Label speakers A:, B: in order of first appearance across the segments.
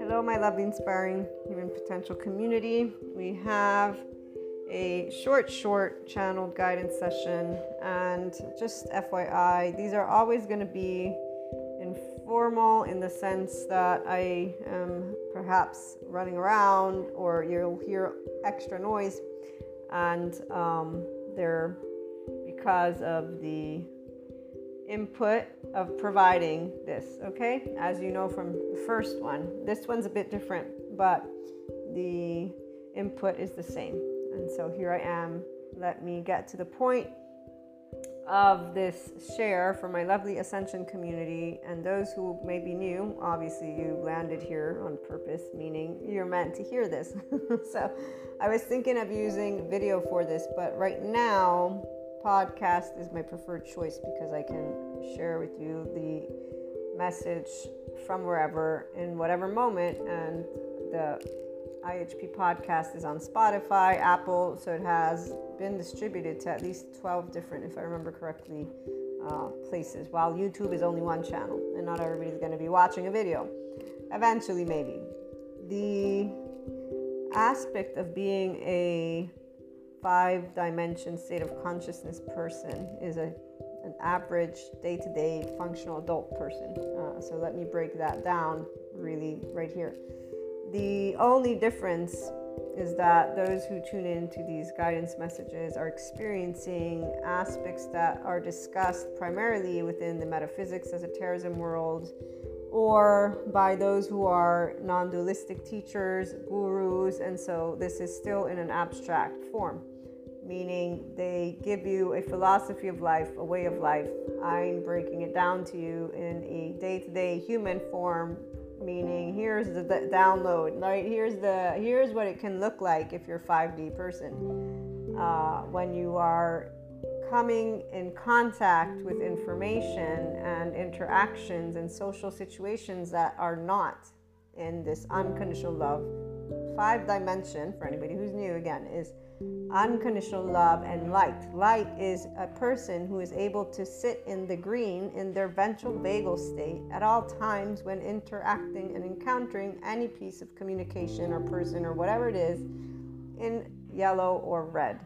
A: Hello, my lovely, inspiring human potential community. We have a short, short channeled guidance session, and just FYI, these are always going to be informal in the sense that I am perhaps running around, or you'll hear extra noise, and um, they're because of the input of providing this, okay? As you know from the first one, this one's a bit different, but the input is the same. And so here I am. Let me get to the point of this share for my lovely Ascension community and those who may be new. Obviously, you landed here on purpose, meaning you're meant to hear this. so I was thinking of using video for this, but right now, podcast is my preferred choice because I can share with you the message from wherever in whatever moment and the IHP podcast is on Spotify, Apple, so it has been distributed to at least 12 different, if I remember correctly, uh, places, while YouTube is only one channel and not everybody's going to be watching a video. Eventually, maybe. The aspect of being a five dimension state of consciousness person is a average day to day functional adult person. Uh, so let me break that down really right here. The only difference is that those who tune into these guidance messages are experiencing aspects that are discussed primarily within the metaphysics as a esotericism world or by those who are non dualistic teachers, gurus, and so this is still in an abstract form meaning they give you a philosophy of life, a way of life. I'm breaking it down to you in a day to day human form, meaning here's the, download, right? Here's the here's what it can look like if you're a 5D person. Uh, when you are coming in contact with information and interactions and social situations that are not in this unconditional love five dimension for anybody who's new again is unconditional love and light. Light is a person who is able to sit in the green in their ventral vagal state at all times when interacting and encountering any piece of communication or person or whatever it is in yellow or red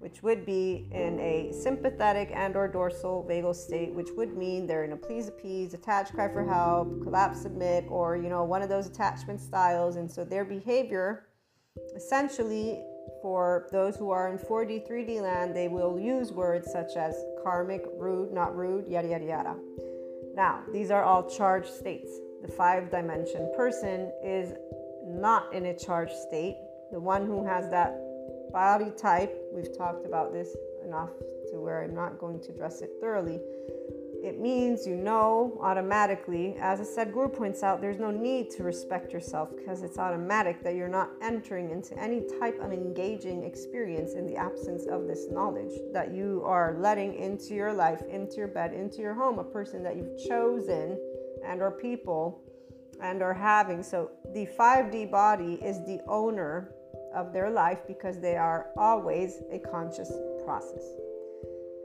A: which would be in a sympathetic and or dorsal vagal state which would mean they're in a please appease attach cry for help collapse submit or you know one of those attachment styles and so their behavior essentially for those who are in 4D, 3D land, they will use words such as karmic, rude, not rude, yada, yada, yada. Now, these are all charged states. The five dimension person is not in a charged state. The one who has that body type, we've talked about this enough to where I'm not going to address it thoroughly, it means you know automatically, as a Sadhguru points out, there's no need to respect yourself because it's automatic that you're not entering into any type of engaging experience in the absence of this knowledge that you are letting into your life, into your bed, into your home, a person that you've chosen and or people and are having. So the 5D body is the owner of their life because they are always a conscious process.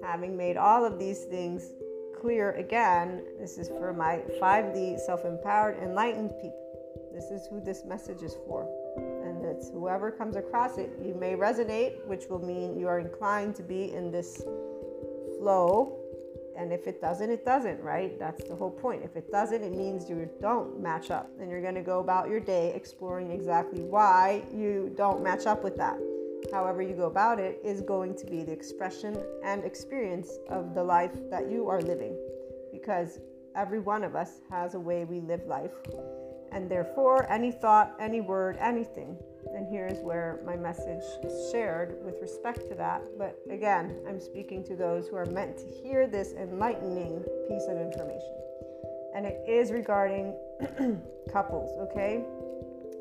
A: Having made all of these things clear again, this is for my 5D self empowered, enlightened people. This is who this message is for. And it's whoever comes across it, you may resonate, which will mean you are inclined to be in this flow. And if it doesn't, it doesn't, right? That's the whole point. If it doesn't, it means you don't match up. And you're going to go about your day exploring exactly why you don't match up with that however you go about it, is going to be the expression and experience of the life that you are living. Because every one of us has a way we live life. And therefore, any thought, any word, anything. And here's where my message is shared with respect to that. But again, I'm speaking to those who are meant to hear this enlightening piece of information. And it is regarding couples, okay?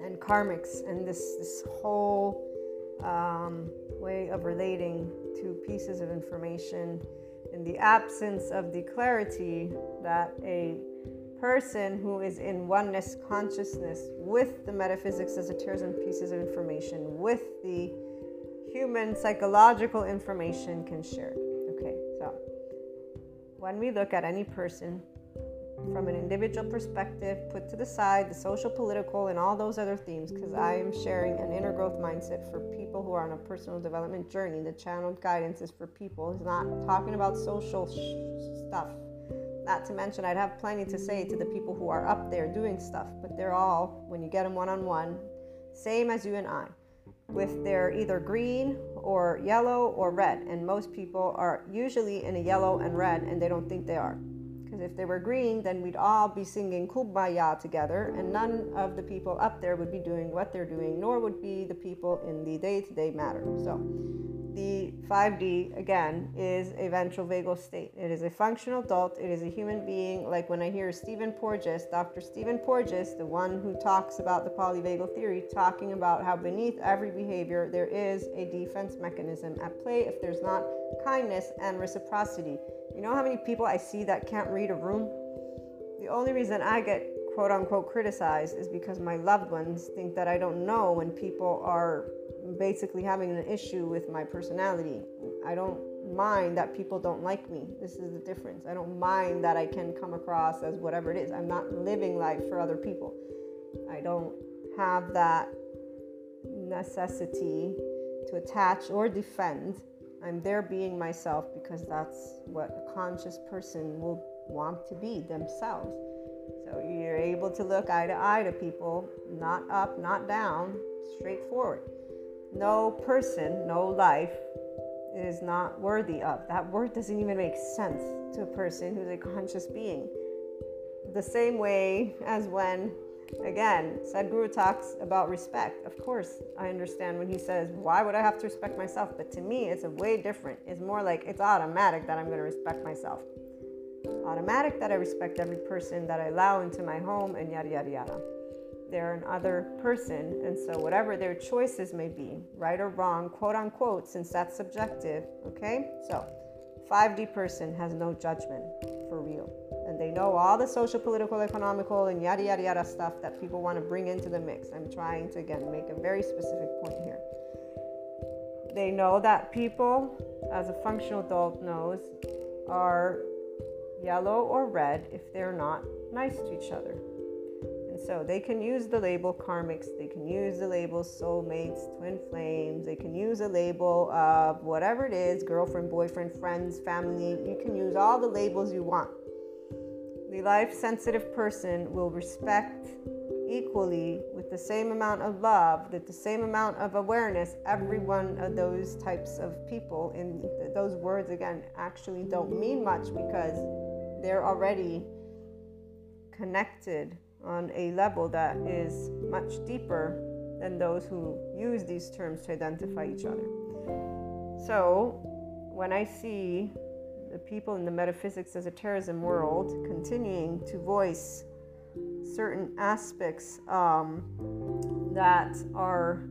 A: And karmics and this, this whole um, way of relating to pieces of information in the absence of the clarity that a person who is in oneness consciousness with the metaphysics esotericism pieces of information with the human psychological information can share. Okay so when we look at any person from an individual perspective, put to the side the social, political, and all those other themes because I am sharing an inner growth mindset for people who are on a personal development journey. The channeled guidance is for people. It's not talking about social sh- stuff. Not to mention, I'd have plenty to say to the people who are up there doing stuff, but they're all, when you get them one on one, same as you and I, with their either green or yellow or red. And most people are usually in a yellow and red, and they don't think they are. Because if they were green, then we'd all be singing Kumbaya together, and none of the people up there would be doing what they're doing, nor would be the people in the day to day matter. So, the 5D again is a ventral vagal state. It is a functional adult. It is a human being. Like when I hear Stephen Porges, Dr. Stephen Porges, the one who talks about the polyvagal theory, talking about how beneath every behavior there is a defense mechanism at play if there's not kindness and reciprocity. You know how many people I see that can't read a room? The only reason I get quote unquote criticized is because my loved ones think that I don't know when people are basically having an issue with my personality. I don't mind that people don't like me. This is the difference. I don't mind that I can come across as whatever it is. I'm not living life for other people. I don't have that necessity to attach or defend. I'm there being myself because that's what a conscious person will want to be themselves. So you're able to look eye to eye to people, not up, not down, straightforward no person, no life is not worthy of. That word doesn't even make sense to a person who's a conscious being. The same way as when, again, Sadhguru talks about respect. Of course, I understand when he says, Why would I have to respect myself? But to me, it's a way different. It's more like it's automatic that I'm going to respect myself. Automatic that I respect every person that I allow into my home and yada, yada, yada they're another person. And so, whatever their choices may be, right or wrong, quote unquote, since that's subjective, okay? So, 5D person has no judgment for real. And they know all the social, political, economical, and yada, yada, yada stuff that people want to bring into the mix. I'm trying to, again, make a very specific point here. They know that people, as a functional adult knows, are yellow or red if they're not nice to each other. And so they can use the label karmics, they can use the label soulmates, twin flames, they can use a label of whatever it is girlfriend, boyfriend, friends, family. You can use all the labels you want. The life sensitive person will respect equally with the same amount of love, with the same amount of awareness, every one of those types of people. And those words, again, actually don't mean much because they're already connected on a level that is much deeper than those who use these terms to identify each other. So, when I see the people in the metaphysics as a esotericism world continuing to voice certain aspects um, that are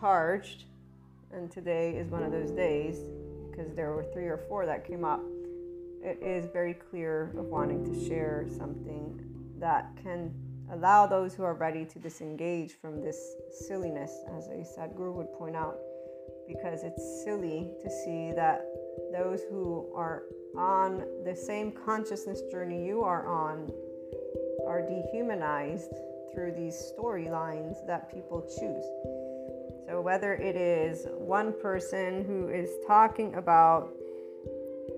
A: charged, and today is one of those days because there were three or four that came up. It is very clear of wanting to share something that can allow those who are ready to disengage from this silliness, as a Sadhguru would point out, because it's silly to see that those who are on the same consciousness journey you are on are dehumanized through these storylines that people choose. So, whether it is one person who is talking about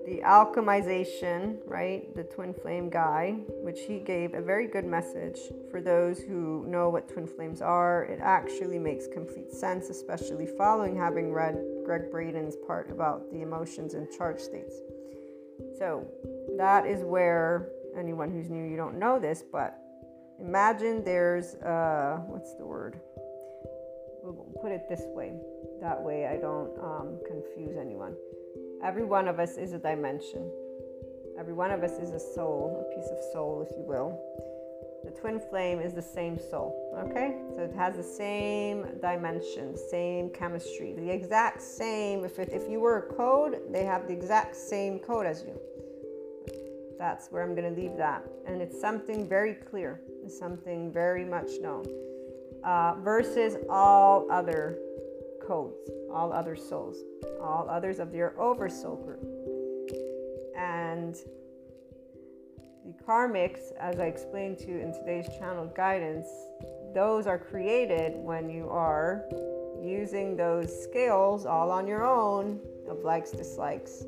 A: the alchemization, right? The twin flame guy, which he gave a very good message for those who know what twin flames are. It actually makes complete sense, especially following having read Gregg Braden's part about the emotions and charge states. So, that is where anyone who's new, you don't know this, but imagine there's, uh, what's the word? We'll put it this way. That way I don't um, confuse anyone Every one of us is a dimension. Every one of us is a soul, a piece of soul, if you will. The twin flame is the same soul, okay? So it has the same dimension, same chemistry, the exact same. If, it, if you were a code, they have the exact same code as you. That's where I'm going to leave that. And it's something very clear, it's something very much known uh, versus all other codes, all other souls, all others of your oversoul group. And the karmics, as I explained to you in today's channel guidance, those are created when you are using those skills all on your own of likes, dislikes.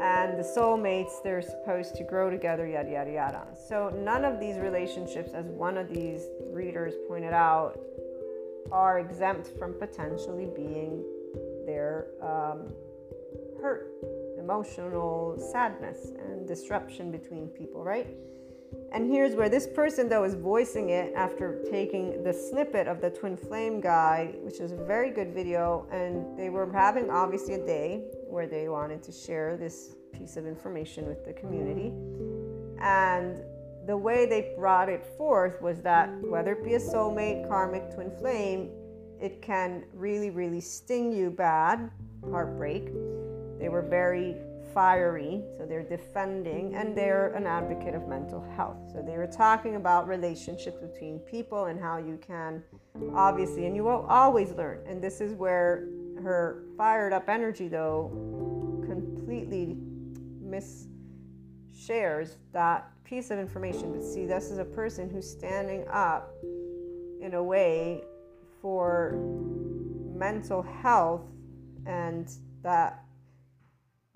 A: And the soulmates, they're supposed to grow together, yada, yada, yada. So, none of these relationships, as one of these readers pointed out, are exempt from potentially being their um, hurt, emotional sadness, and disruption between people, right? And here's where this person, though, is voicing it after taking the snippet of the twin flame guy, which is a very good video. And they were having obviously a day where they wanted to share this piece of information with the community. And the way they brought it forth was that whether it be a soulmate, karmic, twin flame, it can really, really sting you bad, heartbreak. They were very fiery, so they're defending, and they're an advocate of mental health. So they were talking about relationships between people and how you can, obviously, and you will always learn. And this is where her fired up energy, though, completely shares that piece of information. But see, this is a person who's standing up in a way for mental health and that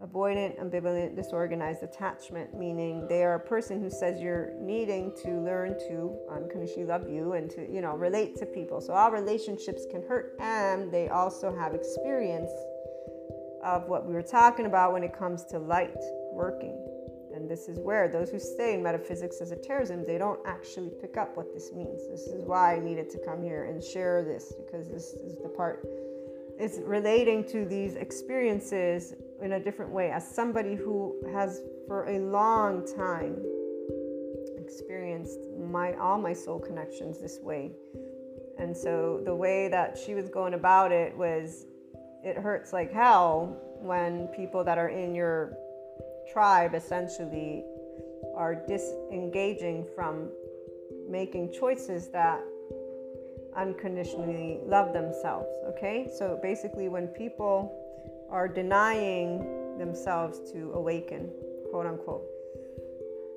A: avoidant, ambivalent, disorganized attachment, meaning they are a person who says you're needing to learn to unconditionally love you and to, you know, relate to people. So all relationships can hurt and they also have experience of what we were talking about when it comes to light working. And this is where those who stay in metaphysics as a esotericism they don't actually pick up what this means. This is why I needed to come here and share this because this is the part it's relating to these experiences in a different way as somebody who has for a long time experienced my all my soul connections this way and so the way that she was going about it was it hurts like hell when people that are in your tribe essentially are disengaging from making choices that unconditionally love themselves. Okay, so basically, when people are denying themselves to awaken, quote unquote,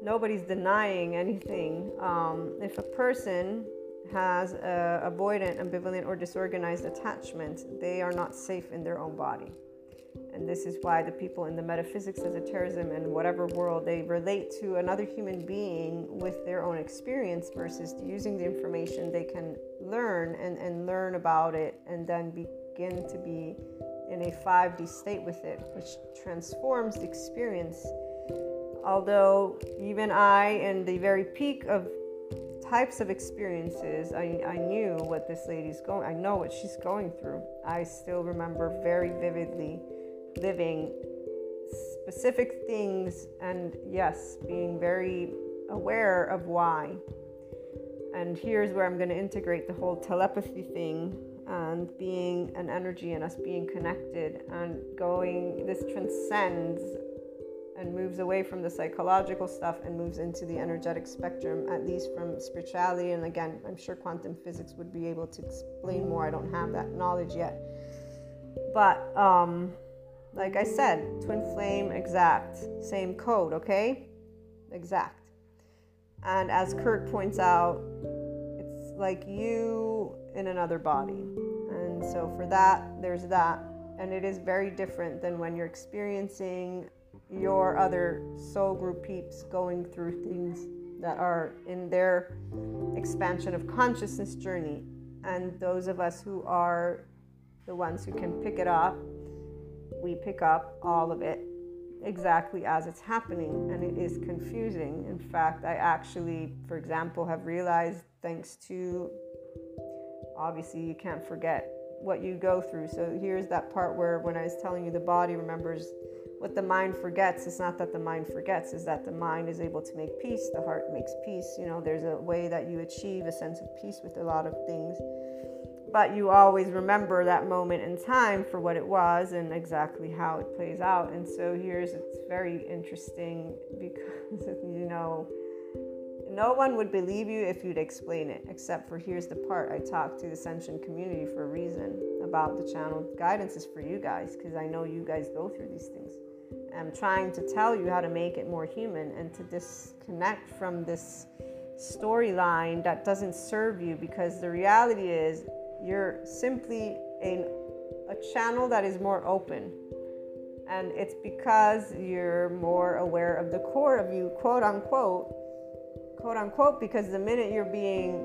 A: nobody's denying anything. Um, if a person has avoidant, ambivalent, or disorganized attachment, they are not safe in their own body. And this is why the people in the metaphysics, of esotericism, and whatever world they relate to another human being with their own experience versus using the information they can learn and, and learn about it and then begin to be in a 5D state with it, which transforms the experience. Although, even I, in the very peak of types of experiences, I, I knew what this lady's going I know what she's going through. I still remember very vividly living specific things and yes, being very aware of why. And here's where I'm going to integrate the whole telepathy thing and being an energy and us being connected and going, this transcends and moves away from the psychological stuff and moves into the energetic spectrum, at least from spirituality. And again, I'm sure quantum physics would be able to explain more. I don't have that knowledge yet. But, um, like I said, twin flame exact, same code, okay? Exact. And as Kurt points out, it's like you in another body. And so for that, there's that. And it is very different than when you're experiencing your other soul group peeps going through things that are in their expansion of consciousness journey. And those of us who are the ones who can pick it up we pick up all of it exactly as it's happening and it is confusing. In fact, I actually, for example, have realized thanks to obviously you can't forget what you go through. So here's that part where when I was telling you the body remembers what the mind forgets, it's not that the mind forgets, is that the mind is able to make peace, the heart makes peace. You know, there's a way that you achieve a sense of peace with a lot of things but you always remember that moment in time for what it was and exactly how it plays out. And so here's it's very interesting because you know no one would believe you if you'd explain it, except for here's the part I talked to the Ascension community for a reason about the channel. Guidance is for you guys because I know you guys go through these things. I'm trying to tell you how to make it more human and to disconnect from this storyline that doesn't serve you because the reality is you're simply a, a channel that is more open. And it's because you're more aware of the core of you, quote unquote, quote unquote, because the minute you're being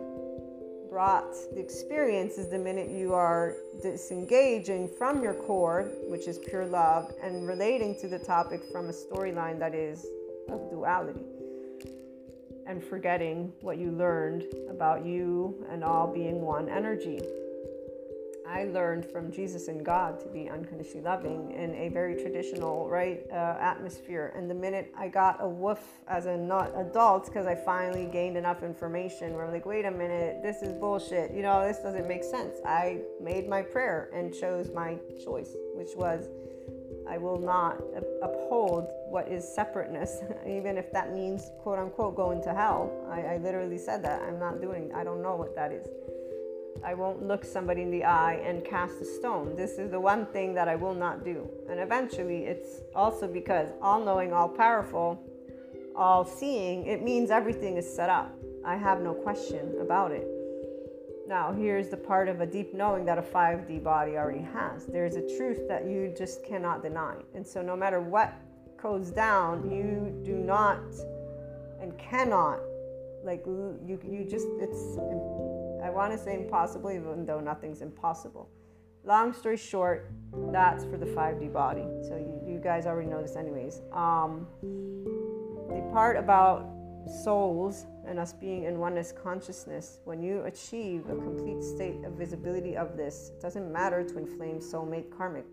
A: brought the experience is the minute you are disengaging from your core, which is pure love, and relating to the topic from a storyline that is of duality and forgetting what you learned about you and all being one energy. I learned from Jesus and God to be unconditionally loving in a very traditional, right, uh, atmosphere. And the minute I got a woof as an adult, because I finally gained enough information, where I'm like, wait a minute, this is bullshit. You know, this doesn't make sense. I made my prayer and chose my choice, which was I will not uphold what is separateness, even if that means, quote unquote, going to hell. I, I literally said that. I'm not doing, I don't know what that is. I won't look somebody in the eye and cast a stone. This is the one thing that I will not do. And eventually, it's also because all knowing, all powerful, all seeing, it means everything is set up. I have no question about it. Now, here's the part of a deep knowing that a 5D body already has. There's a truth that you just cannot deny. And so, no matter what goes down, you do not and cannot, like, you, you just, it's, I want to say impossible, even though nothing's impossible. Long story short, that's for the 5D body. So, you, you guys already know this, anyways. Um, the part about souls and us being in oneness consciousness, when you achieve a complete state of visibility of this, it doesn't matter twin flame soulmate karmic.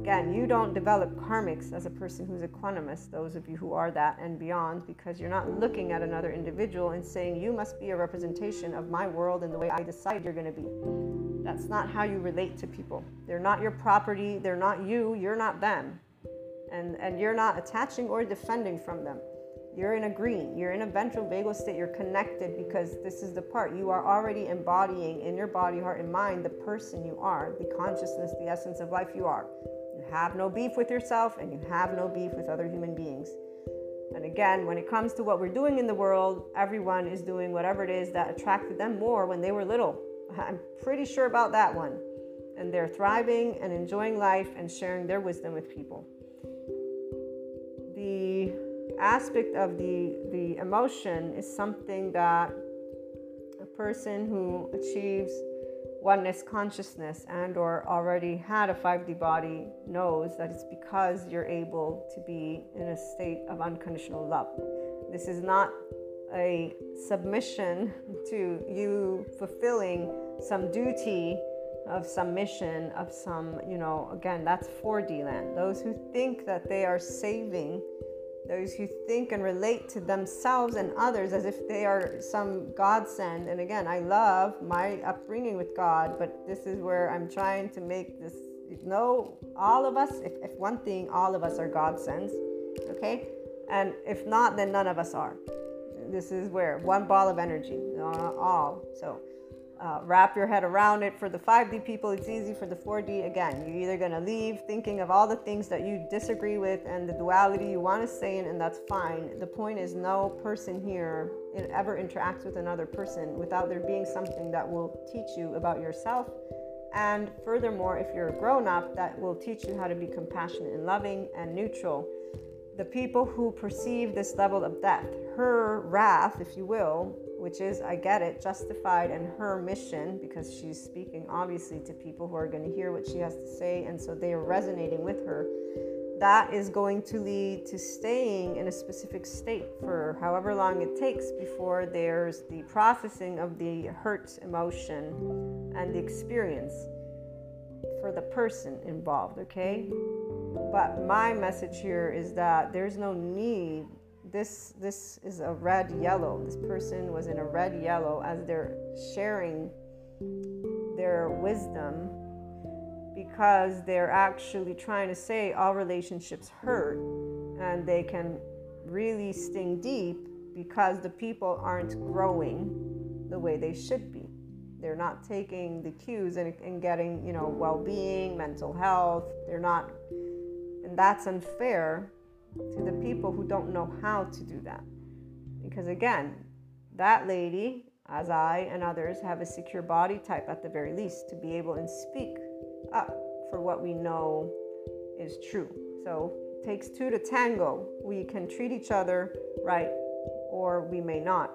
A: Again, you don't develop karmics as a person who's a equanimous, those of you who are that and beyond, because you're not looking at another individual and saying, You must be a representation of my world and the way I decide you're going to be. That's not how you relate to people. They're not your property, they're not you, you're not them. And, and you're not attaching or defending from them. You're in a green, you're in a ventral vagal state, you're connected because this is the part you are already embodying in your body, heart, and mind the person you are, the consciousness, the essence of life you are. Have no beef with yourself and you have no beef with other human beings. And again, when it comes to what we're doing in the world, everyone is doing whatever it is that attracted them more when they were little. I'm pretty sure about that one. And they're thriving and enjoying life and sharing their wisdom with people. The aspect of the, the emotion is something that a person who achieves oneness consciousness and or already had a 5D body knows that it's because you're able to be in a state of unconditional love. This is not a submission to you fulfilling some duty of some mission of some, you know, again, that's 4D land. Those who think that they are saving those who think and relate to themselves and others as if they are some godsend. And again, I love my upbringing with God, but this is where I'm trying to make this know all of us, if, if one thing, all of us are godsends, okay? And if not, then none of us are. This is where one ball of energy, uh, all. So uh, wrap your head around it. For the 5D people, it's easy. For the 4D, again, you're either going to leave thinking of all the things that you disagree with and the duality you want to stay in, and that's fine. The point is, no person here ever interacts with another person without there being something that will teach you about yourself. And furthermore, if you're a grown up, that will teach you how to be compassionate and loving and neutral. The people who perceive this level of death, her wrath, if you will, which is, I get it, justified in her mission because she's speaking obviously to people who are going to hear what she has to say, and so they are resonating with her. That is going to lead to staying in a specific state for however long it takes before there's the processing of the hurt emotion and the experience for the person involved, okay? But my message here is that there's no need this this is a red yellow. This person was in a red yellow as they're sharing their wisdom because they're actually trying to say all relationships hurt and they can really sting deep because the people aren't growing the way they should be. They're not taking the cues and, and getting you know well-being mental health. They're not and that's unfair to the people who don't know how to do that. Because again, that lady, as I and others, have a secure body type at the very least to be able and speak up for what we know is true. So it takes two to tango. We can treat each other right or we may not.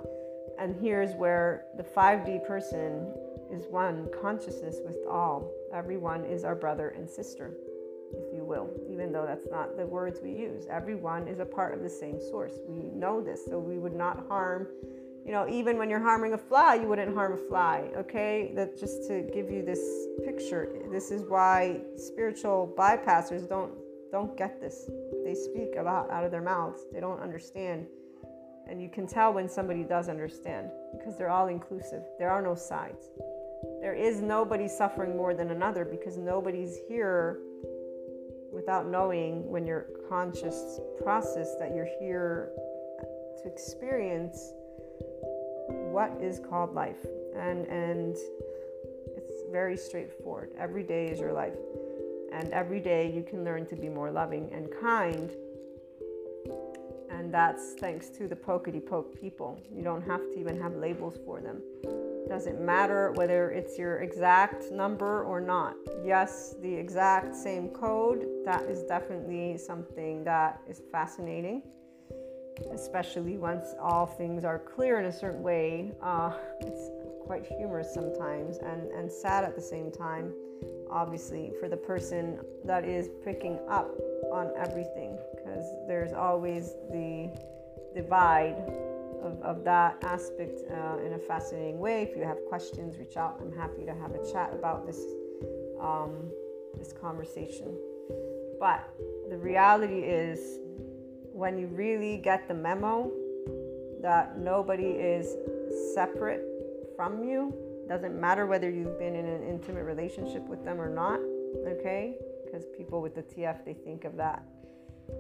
A: And here's where the 5D person is one consciousness with all. Everyone is our brother and sister, will, even though that's not the words we use. Everyone is a part of the same source. We know this, so we would not harm. You know, even when you're harming a fly, you wouldn't harm a fly, okay? That just to give you this picture. This is why spiritual bypassers don't don't get this. They speak about out of their mouths. They don't understand and you can tell when somebody does understand because they're all inclusive. There are no sides. There is nobody suffering more than another because nobody's here without knowing when your conscious process that you're here to experience what is called life. And and it's very straightforward. Every day is your life. And every day you can learn to be more loving and kind and that's thanks to the pokety poke people. You don't have to even have labels for them. Doesn't matter whether it's your exact number or not. Yes, the exact same code, that is definitely something that is fascinating, especially once all things are clear in a certain way. Uh, it's quite humorous sometimes and, and sad at the same time, obviously, for the person that is picking up on everything because there's always the divide of, of that aspect uh, in a fascinating way. If you have questions, reach out. I'm happy to have a chat about this um, this conversation. But the reality is, when you really get the memo that nobody is separate from you, doesn't matter whether you've been in an intimate relationship with them or not, okay? Because people with the TF, they think of that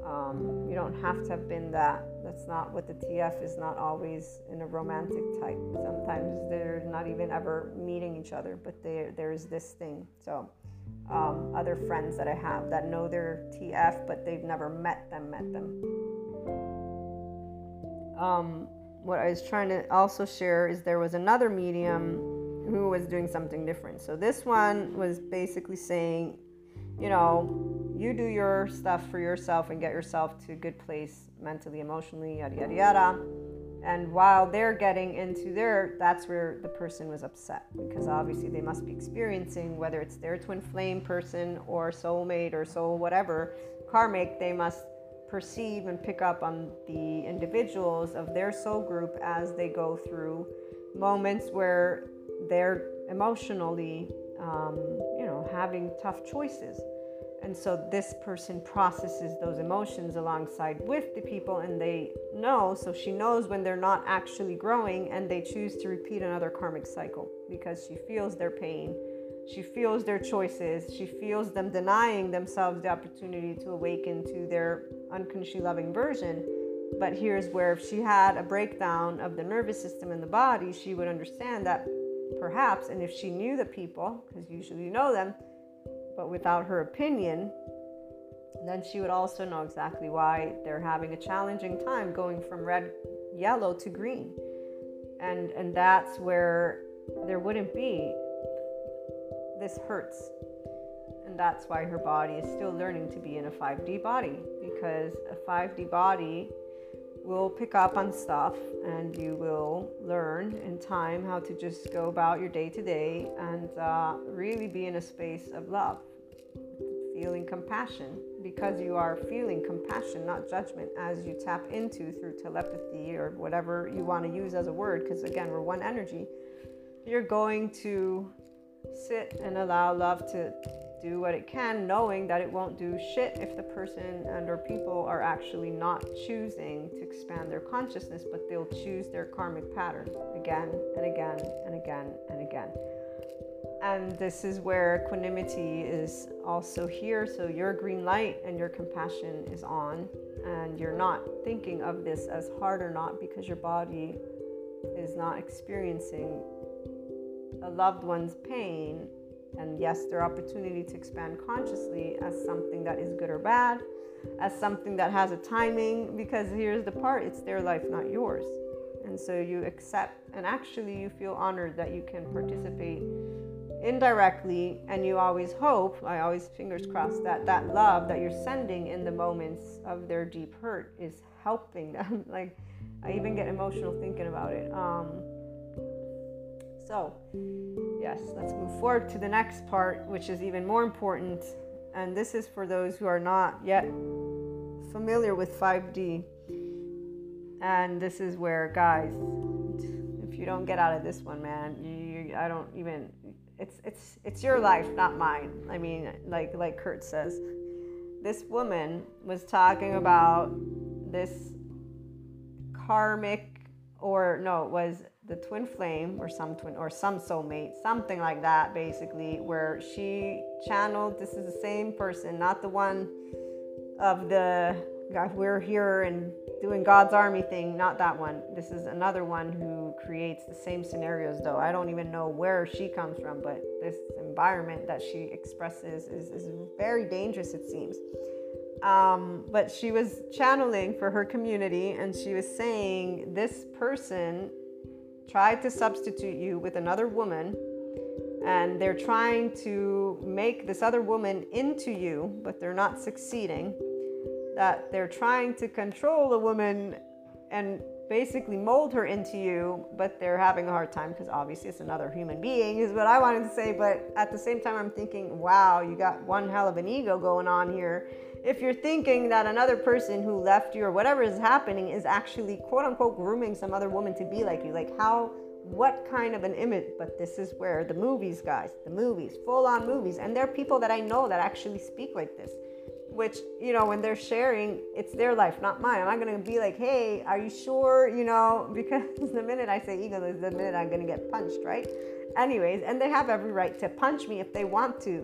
A: um, you don't have to have been that. That's not what the TF is not always in a romantic type. Sometimes they're not even ever meeting each other, but there there's this thing. So um, other friends that I have that know their TF, but they've never met them, met them. Um, what I was trying to also share is there was another medium who was doing something different. So this one was basically saying, you know, you do your stuff for yourself and get yourself to a good place mentally, emotionally, yada, yada, yada. And while they're getting into their, that's where the person was upset because obviously they must be experiencing, whether it's their twin flame person or soulmate or soul, whatever, karmic, they must perceive and pick up on the individuals of their soul group as they go through moments where they're emotionally, um, you know, having tough choices. And so this person processes those emotions alongside with the people, and they know. So she knows when they're not actually growing, and they choose to repeat another karmic cycle because she feels their pain. She feels their choices. She feels them denying themselves the opportunity to awaken to their unconsciously loving version. But here's where if she had a breakdown of the nervous system in the body, she would understand that perhaps, and if she knew the people, because usually you know them, but without her opinion, then she would also know exactly why they're having a challenging time going from red, yellow to green. And and that's where there wouldn't be this hurts. And that's why her body is still learning to be in a 5D body because a 5D body will pick up on stuff and you will learn in time how to just go about your day to day and uh, really be in a space of love, feeling compassion because you are feeling compassion, not judgment, as you tap into through telepathy or whatever you want to use as a word. Because again, we're one energy. You're going to sit and allow love to do what it can knowing that it won't do shit if the person and or people are actually not choosing to expand their consciousness but they'll choose their karmic pattern again and again and again and again. And this is where equanimity is also here. So your green light and your compassion is on and you're not thinking of this as hard or not because your body is not experiencing a loved one's pain And yes, their opportunity to expand consciously as something that is good or bad, as something that has a timing, because here's the part it's their life, not yours. And so you accept, and actually, you feel honored that you can participate indirectly and you always hope i always fingers crossed that that love that you're sending in the moments of their deep hurt is helping them like i even get emotional thinking about it um, so yes let's move forward to the next part which is even more important and this is for those who are not yet familiar with 5d and this is where guys if you don't get out of this one man you, i don't even it's it's it's your life, not mine. I mean, like like Kurt says, this woman was talking about this karmic, or no, it was the twin flame or some twin or some soulmate, something like that, basically, where she channeled. This is the same person, not the one of the God, we're here and doing God's army thing, not that one. This is another one who creates the same scenarios, though. I don't even know where she comes from, but this environment that she expresses is, is very dangerous, it seems. Um, but she was channeling for her community, and she was saying this person tried to substitute you with another woman and they're trying to make this other woman into you, but they're not succeeding that they're trying to control the woman and basically mold her into you, but they're having a hard time because obviously it's another human being, is what I wanted to say. But at the same time, I'm thinking, wow, you got one hell of an ego going on here. If you're thinking that another person who left you or whatever is happening is actually quote unquote grooming some other woman to be like you, like how, what kind of an image? But this is where the movies, guys, the movies, full on movies. And there are people that I know that actually speak like this which you know when they're sharing it's their life not mine i'm not going to be like hey are you sure you know because the minute i say ego is the minute i'm going to get punched right anyways and they have every right to punch me if they want to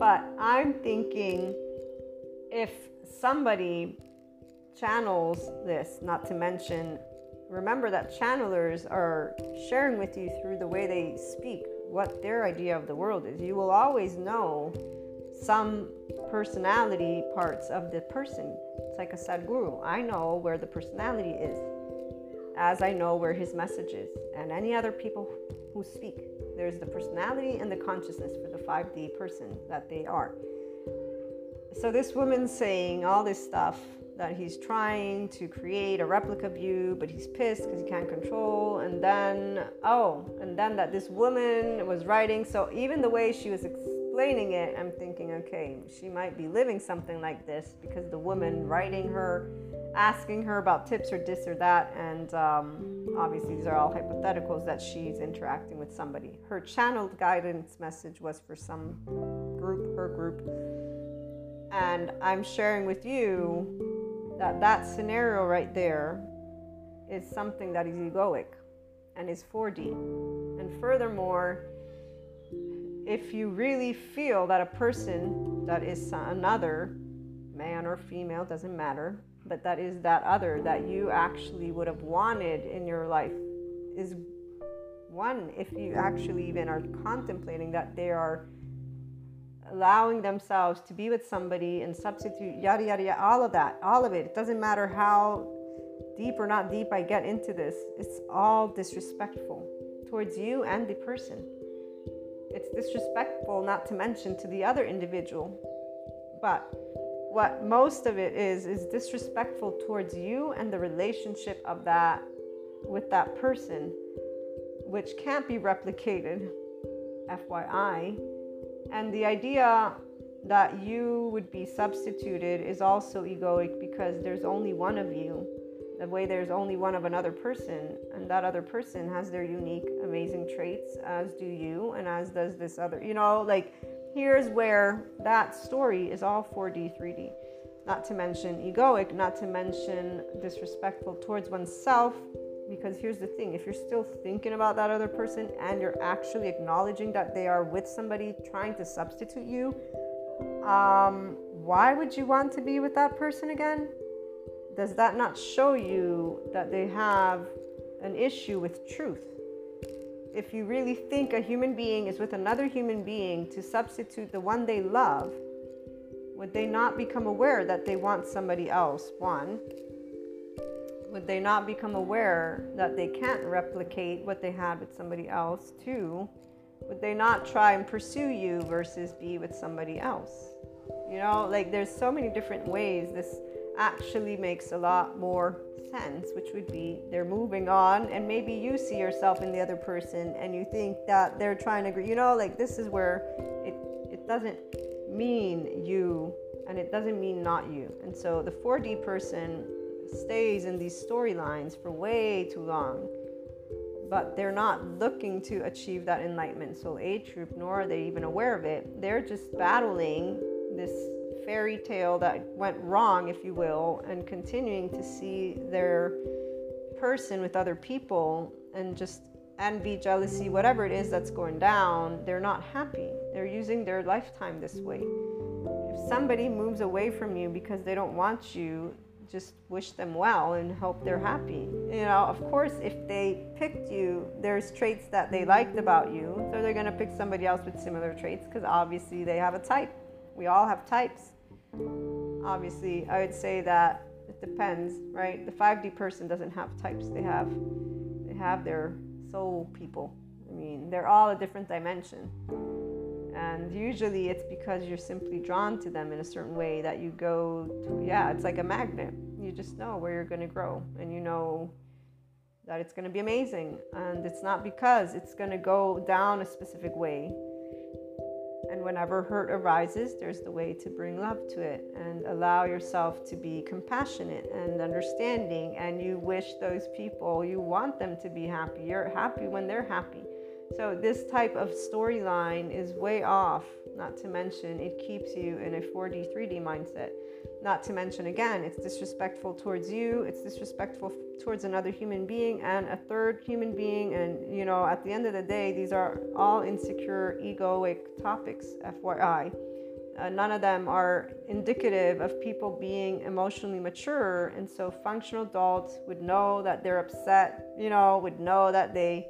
A: but i'm thinking if somebody channels this not to mention remember that channelers are sharing with you through the way they speak what their idea of the world is you will always know some personality parts of the person. It's like a Sadhguru. I know where the personality is, as I know where his message is. And any other people who speak, there's the personality and the consciousness for the 5D person that they are. So this woman's saying all this stuff that he's trying to create a replica you, but he's pissed because he can't control. And then, oh, and then that this woman was writing. So even the way she was explaining it, I'm thinking, okay, she might be living something like this because the woman writing her, asking her about tips or this or that, and um, obviously these are all hypotheticals that she's interacting with somebody. Her channeled guidance message was for some group, her group, and I'm sharing with you that that scenario right there is something that is egoic and is 4D. And furthermore, if you really feel that a person that is another, man or female, doesn't matter, but that is that other that you actually would have wanted in your life is one, if you actually even are contemplating that they are allowing themselves to be with somebody and substitute yada yada yada all of that all of it it doesn't matter how deep or not deep i get into this it's all disrespectful towards you and the person it's disrespectful, not to mention to the other individual. But what most of it is, is disrespectful towards you and the relationship of that with that person, which can't be replicated, FYI. And the idea that you would be substituted is also egoic because there's only one of you the way there's only one of another person, and that other person has their unique, amazing traits, as do you, and as does this other. You know, like here's where that story is all 4D, 3D. Not to mention egoic, not to mention disrespectful towards oneself. Because here's the thing if you're still thinking about that other person and you're actually acknowledging that they are with somebody trying to substitute you, um, why would you want to be with that person again? does that not show you that they have an issue with truth? if you really think a human being is with another human being to substitute the one they love, would they not become aware that they want somebody else? One, would they not become aware that they can't replicate what they had with somebody else? too would they not try and pursue you versus be with somebody else? You know, like there's so many different ways this actually makes a lot more sense, which would be they're moving on, and maybe you see yourself in the other person and you think that they're trying to agree. You know, like this is where it, it doesn't mean you and it doesn't mean not you. And so the 4D person stays in these storylines for way too long. But they're not looking to achieve that enlightenment soul age group nor are they even aware of it. They're just battling this fairy tale that went wrong if you will and continuing to see their person with other people and just envy jealousy whatever it is that's going down they're not happy. They're using their lifetime this way. If somebody moves away from you because they don't want you just wish them well and hope they're happy. You know, of course, if they picked you, there's traits that they liked about you, so they're going to pick somebody else with similar traits because obviously they have a type. We all have types. Obviously, I would say that it depends, right? The 5D person doesn't have types. They have they have their soul people. I mean, they're all a different dimension. And usually it's because you're simply drawn to them in a certain way that you go to, yeah, it's like a magnet. You just know where you're going to grow and you know that it's going to be amazing. And it's not because it's going to go down a specific way. And whenever hurt arises, there's the way to bring love to it and allow yourself to be compassionate and understanding. And you wish those people, you want them to be happy. You're happy when they're happy. So, this type of storyline is way off, not to mention it keeps you in a 4D, 3D mindset. Not to mention, again, it's disrespectful towards you, it's disrespectful towards another human being and a third human being. And, you know, at the end of the day, these are all insecure, egoic topics, FYI. Uh, none of them are indicative of people being emotionally mature. And so, functional adults would know that they're upset, you know, would know that they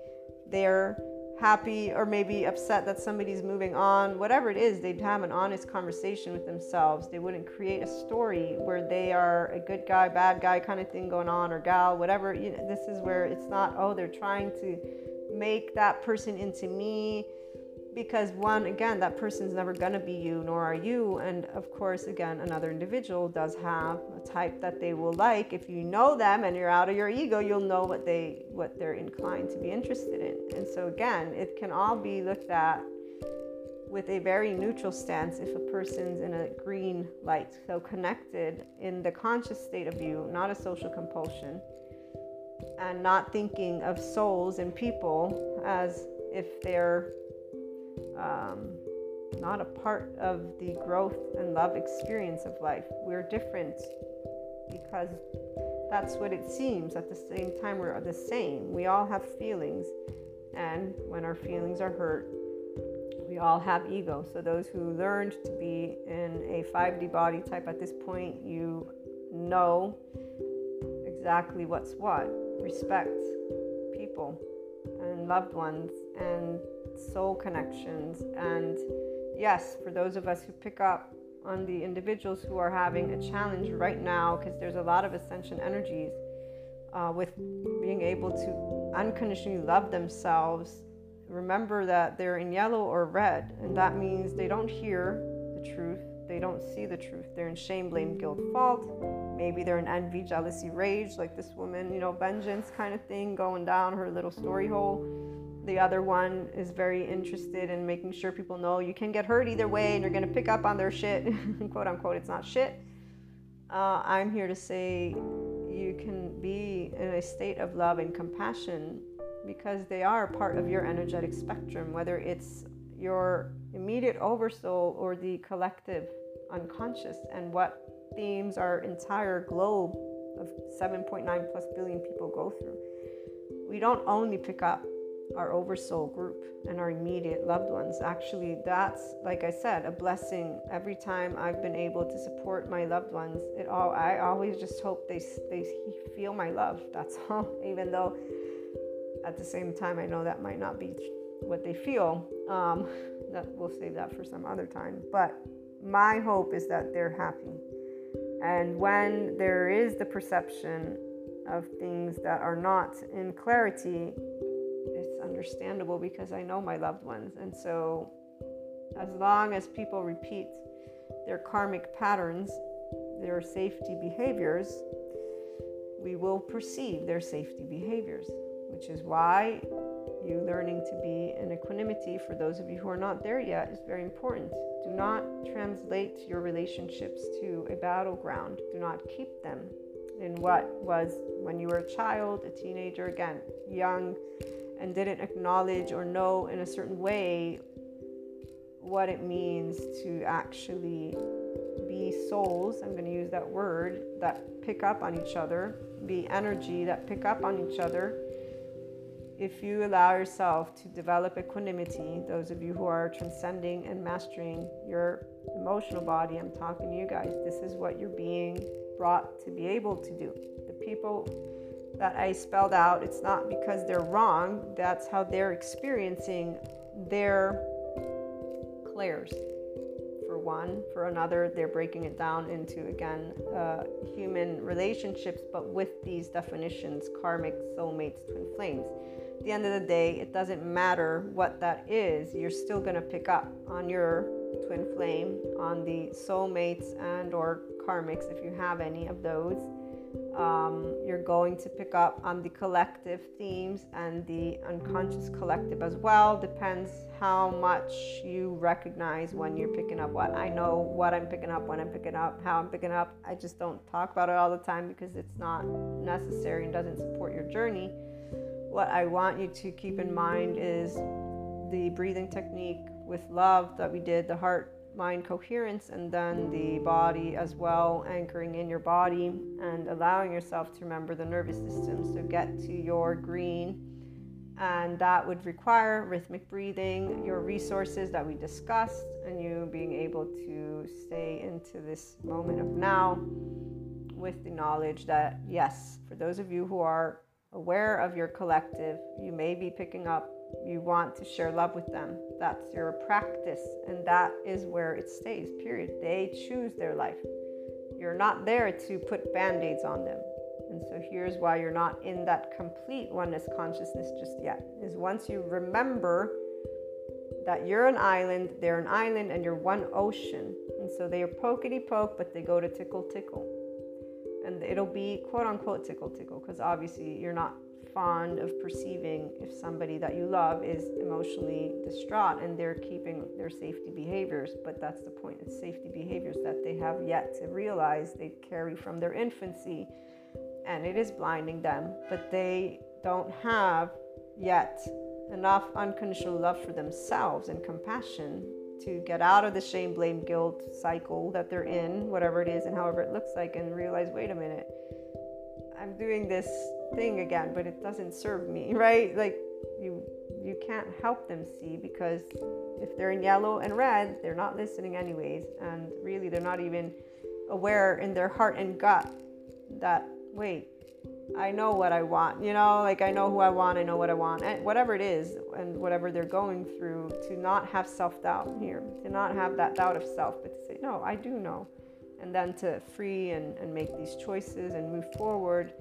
A: they're happy or maybe upset that somebody's moving on, whatever it is, they'd have an honest conversation with themselves. They wouldn't create a story where they are a good guy, bad guy kind of thing going on, or gal, whatever. You know, this is where it's not, oh, they're trying to make that person into me because one again that person's never going to be you nor are you. And of course again another individual does have a type that they will like. If you know them and you're out of your ego you'll know what they what they're inclined to be interested in. And so again it can all be looked at with a very neutral stance if a person's in a green light so connected in the conscious state of you not a social compulsion and not thinking of souls and people as if they're um, not a part of the growth and love experience of life. We're different because that's what it seems. At the same time, we're the same. We all have feelings, and when our feelings are hurt, we all have ego. So, those who learned to be in a 5D body type at this point, you know exactly what's what. Respect people and loved ones and soul connections. And yes, for those of us who pick up on the individuals who are having a challenge right now, because there's a lot of ascension energies uh, with being able to unconditionally love themselves, remember that they're in yellow or red, and that means they don't hear the truth. They don't see the truth. They're in shame, blame, guilt, fault. Maybe they're in envy, jealousy, rage, like this woman, you know, vengeance kind of thing going down her little story hole the other one is very interested in making sure people know you can get hurt either way and you're going to pick up on their shit, quote unquote. It's not shit. Uh, I'm here to say you can be in a state of love and compassion because they are part of your energetic spectrum, whether it's your immediate oversoul or the collective unconscious, and what themes our entire globe of 7.9 plus billion people go through. We don't only pick up our oversoul group and our immediate loved ones. Actually, that's like I said, a blessing every time I've been able to support my loved ones. It all I always just hope they they feel my love. That's all. Even though at the same time, I know that might not be what they feel. Um, that we'll save that for some other time. But my hope is that they're happy. And when there is the perception of things that are not in clarity, understandable because I know my loved ones. And so, as long as people repeat their karmic patterns, their safety behaviors, we will perceive their safety behaviors, which is why you learning to be in equanimity for those of you who are not there yet is very important. Do not translate your relationships to a battleground. Do not keep them in what was when you were a child, a teenager, again, young, and didn't acknowledge or know in a certain way what it means to actually be souls. I'm going to use that word that pick up on each other, be energy that pick up on each other if you allow yourself to develop equanimity, those of you who are transcending and mastering your emotional body, I'm talking to you guys. This is what you're being brought to be able to do. The people that I spelled out, it's not because they're wrong, that's how they're experiencing their clairs. For one, for another, they're breaking it down into again uh, human relationships, but with these definitions karmic, soulmates, twin flames At the end of the day, it doesn't matter what that is, you're still going to pick up on your twin flame, on the soulmates and or karmics if you have any of those. Um, you're going to pick up on the collective themes and the unconscious collective as well. Depends how much you recognize when you're picking up what. I know what I'm picking up, when I'm picking up, how I'm picking up. I just don't talk about it all the time because it's not necessary and doesn't support your journey what I want you to keep in mind is the breathing technique with love that we did, the heart mind coherence, and then the body as well, anchoring in your body and allowing yourself to remember the nervous system. So get to your green, and that would require rhythmic breathing, your resources that we discussed, and you being able to stay into this moment of now with the knowledge that, yes, for those of you who are aware of your collective. You may be picking up, you want to share love with them. That's your practice, and that is where it stays, period. They choose their life. You're not there to put band aids on them. And so here's why you're not in that complete oneness consciousness just yet. Is once you remember that you're an island, they're an island, and you're one ocean. And so they are pokety poke, but they go to tickle tickle and it'll be quote unquote tickle tickle because obviously you're not fond of perceiving if somebody that you love is emotionally distraught and they're keeping their safety behaviors but that's the point. It's safety behaviors that they have yet to realize. They carry from their infancy and it is blinding them but they don't have yet enough unconditional love for themselves and compassion to get out of the shame, blame, guilt cycle that they're in, whatever it is, and however it looks like, and realize, wait a minute, I'm doing this thing again, but it doesn't serve me, right? Like you you can't help them see because if they're in yellow and red, they're not listening anyways, and really they're not even aware in their heart and gut that wait, I know what I want, you know, like I know who I want, I know what I want, and whatever it is, and whatever they're going through, to not have self doubt here, to not have that doubt of self, but to say, no, I do know. And then to free and, and make these choices and move forward.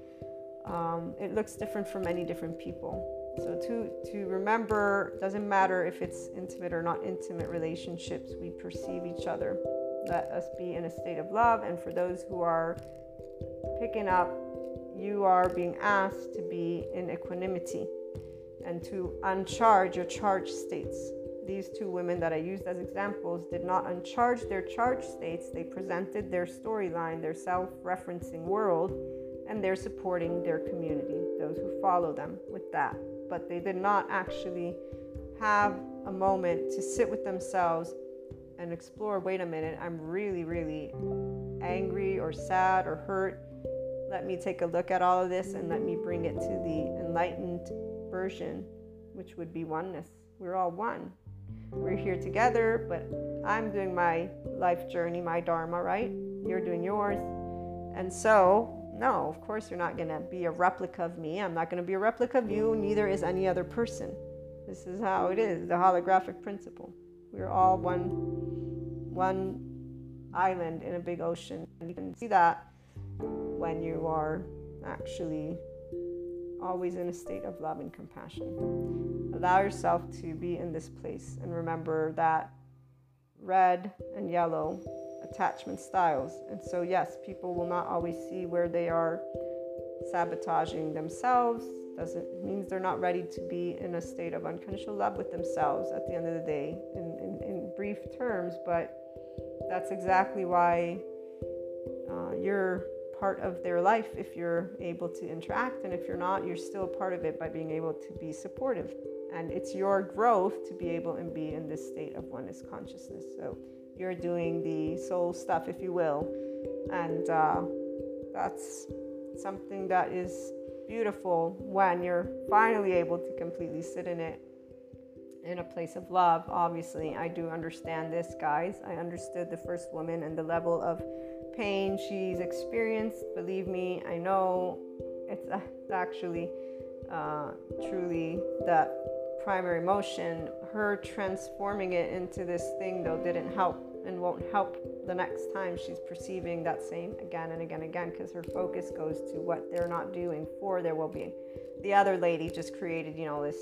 A: Um, it looks different for many different people. So to to remember, doesn't matter if it's intimate or not intimate relationships, we perceive each other. Let us be in a state of love. And for those who are picking up you are being asked to be in equanimity and to uncharge your charged states. These two women that I used as examples did not uncharge their charged states. They presented their storyline, their self referencing world, and they're supporting their community, those who follow them with that. But they did not actually have a moment to sit with themselves and explore wait a minute, I'm really, really angry or sad or hurt let me take a look at all of this and let me bring it to the enlightened version, which would be oneness. We're all one. We're here together, but I'm doing my life journey, my Dharma, right? You're doing yours. And so no, of course you're not going to be a replica of me. I'm not going to be a replica of you, neither is any other person. This is how it is, the holographic principle. We're all one one island in a big ocean. And you can see that when you are actually always in a state of love and compassion. Allow yourself to be in this place and remember that red and yellow attachment styles. And so, yes, people will not always see where they are sabotaging themselves. Doesn't means they're not ready to be in a state of unconditional love with themselves at the end of the day, in, in, in brief terms. But that's exactly why uh, you're part of their life if you're able to interact. And if you're not, you're still part of it by being able to be supportive. And it's your growth to be able and be in this state of oneness consciousness. So you're doing the soul stuff, if you will. And uh, that's something that is beautiful when you're finally able to completely sit in it in a place of love. Obviously, I do understand this, guys. I understood the first woman and the level of pain she's experienced. Believe me, I know it's actually uh, truly that primary emotion. Her transforming it into this thing, though, didn't help and won't help the next time she's perceiving that same again and again and again because her focus goes to what they're not doing for their well-being. The other lady just created you know this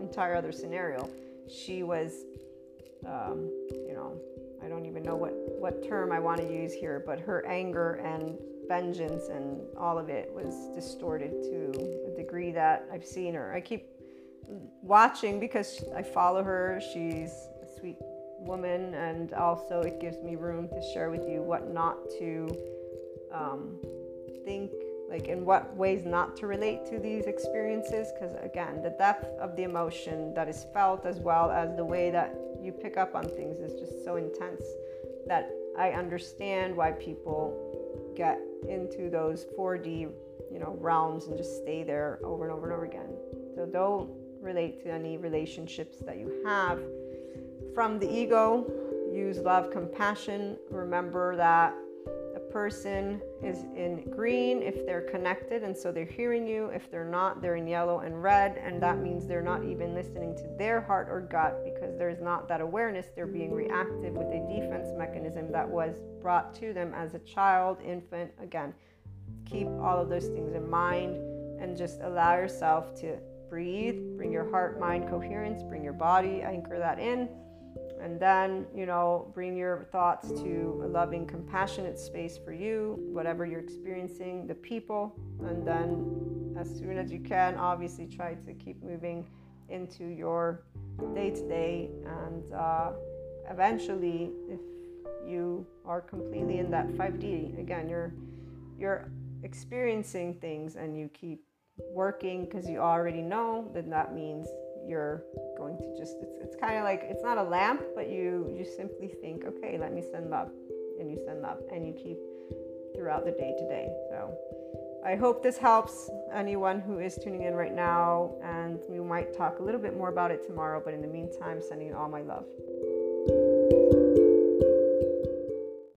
A: entire other scenario. She was um, you know i don't even know what what term i want to use here but her anger and vengeance and all of it was distorted to a degree that i've seen her. I keep watching because i follow her. She's a sweet woman, and also it gives me room to share with you what not to um, think, like in what ways not to relate to these experiences. Because again, the depth of the emotion that is felt, as well as the way that you pick up on things, is just so intense that I understand why people get into those 4D, you know, realms and just stay there over and over and over again. So don't relate to any relationships that you have from the ego, use love, compassion. Remember that a person is in green if they're connected and so they're hearing you. If they're not, they're in yellow and red, and that means they're not even listening to their heart or gut because there's not that awareness. They're being reactive with a defense mechanism that was brought to them as a child, infant. Again, keep all of those things in mind and just allow yourself to breathe, bring your heart mind coherence, bring your body, anchor that in and then, you know, bring your thoughts to a loving, compassionate space for you, whatever you're experiencing, the people. And then, as soon as you can, obviously try to keep moving into your day to day. And uh, eventually, if you are completely in that 5D, again, you're, you're experiencing things and you keep working because you already know, then that means you're going to just it's, it's kind of like it's not a lamp but you you simply think okay let me send love and you send love and you keep throughout the day today. So i hope this helps anyone who is tuning in right now and we might talk a little bit more about it tomorrow but in the meantime sending all my love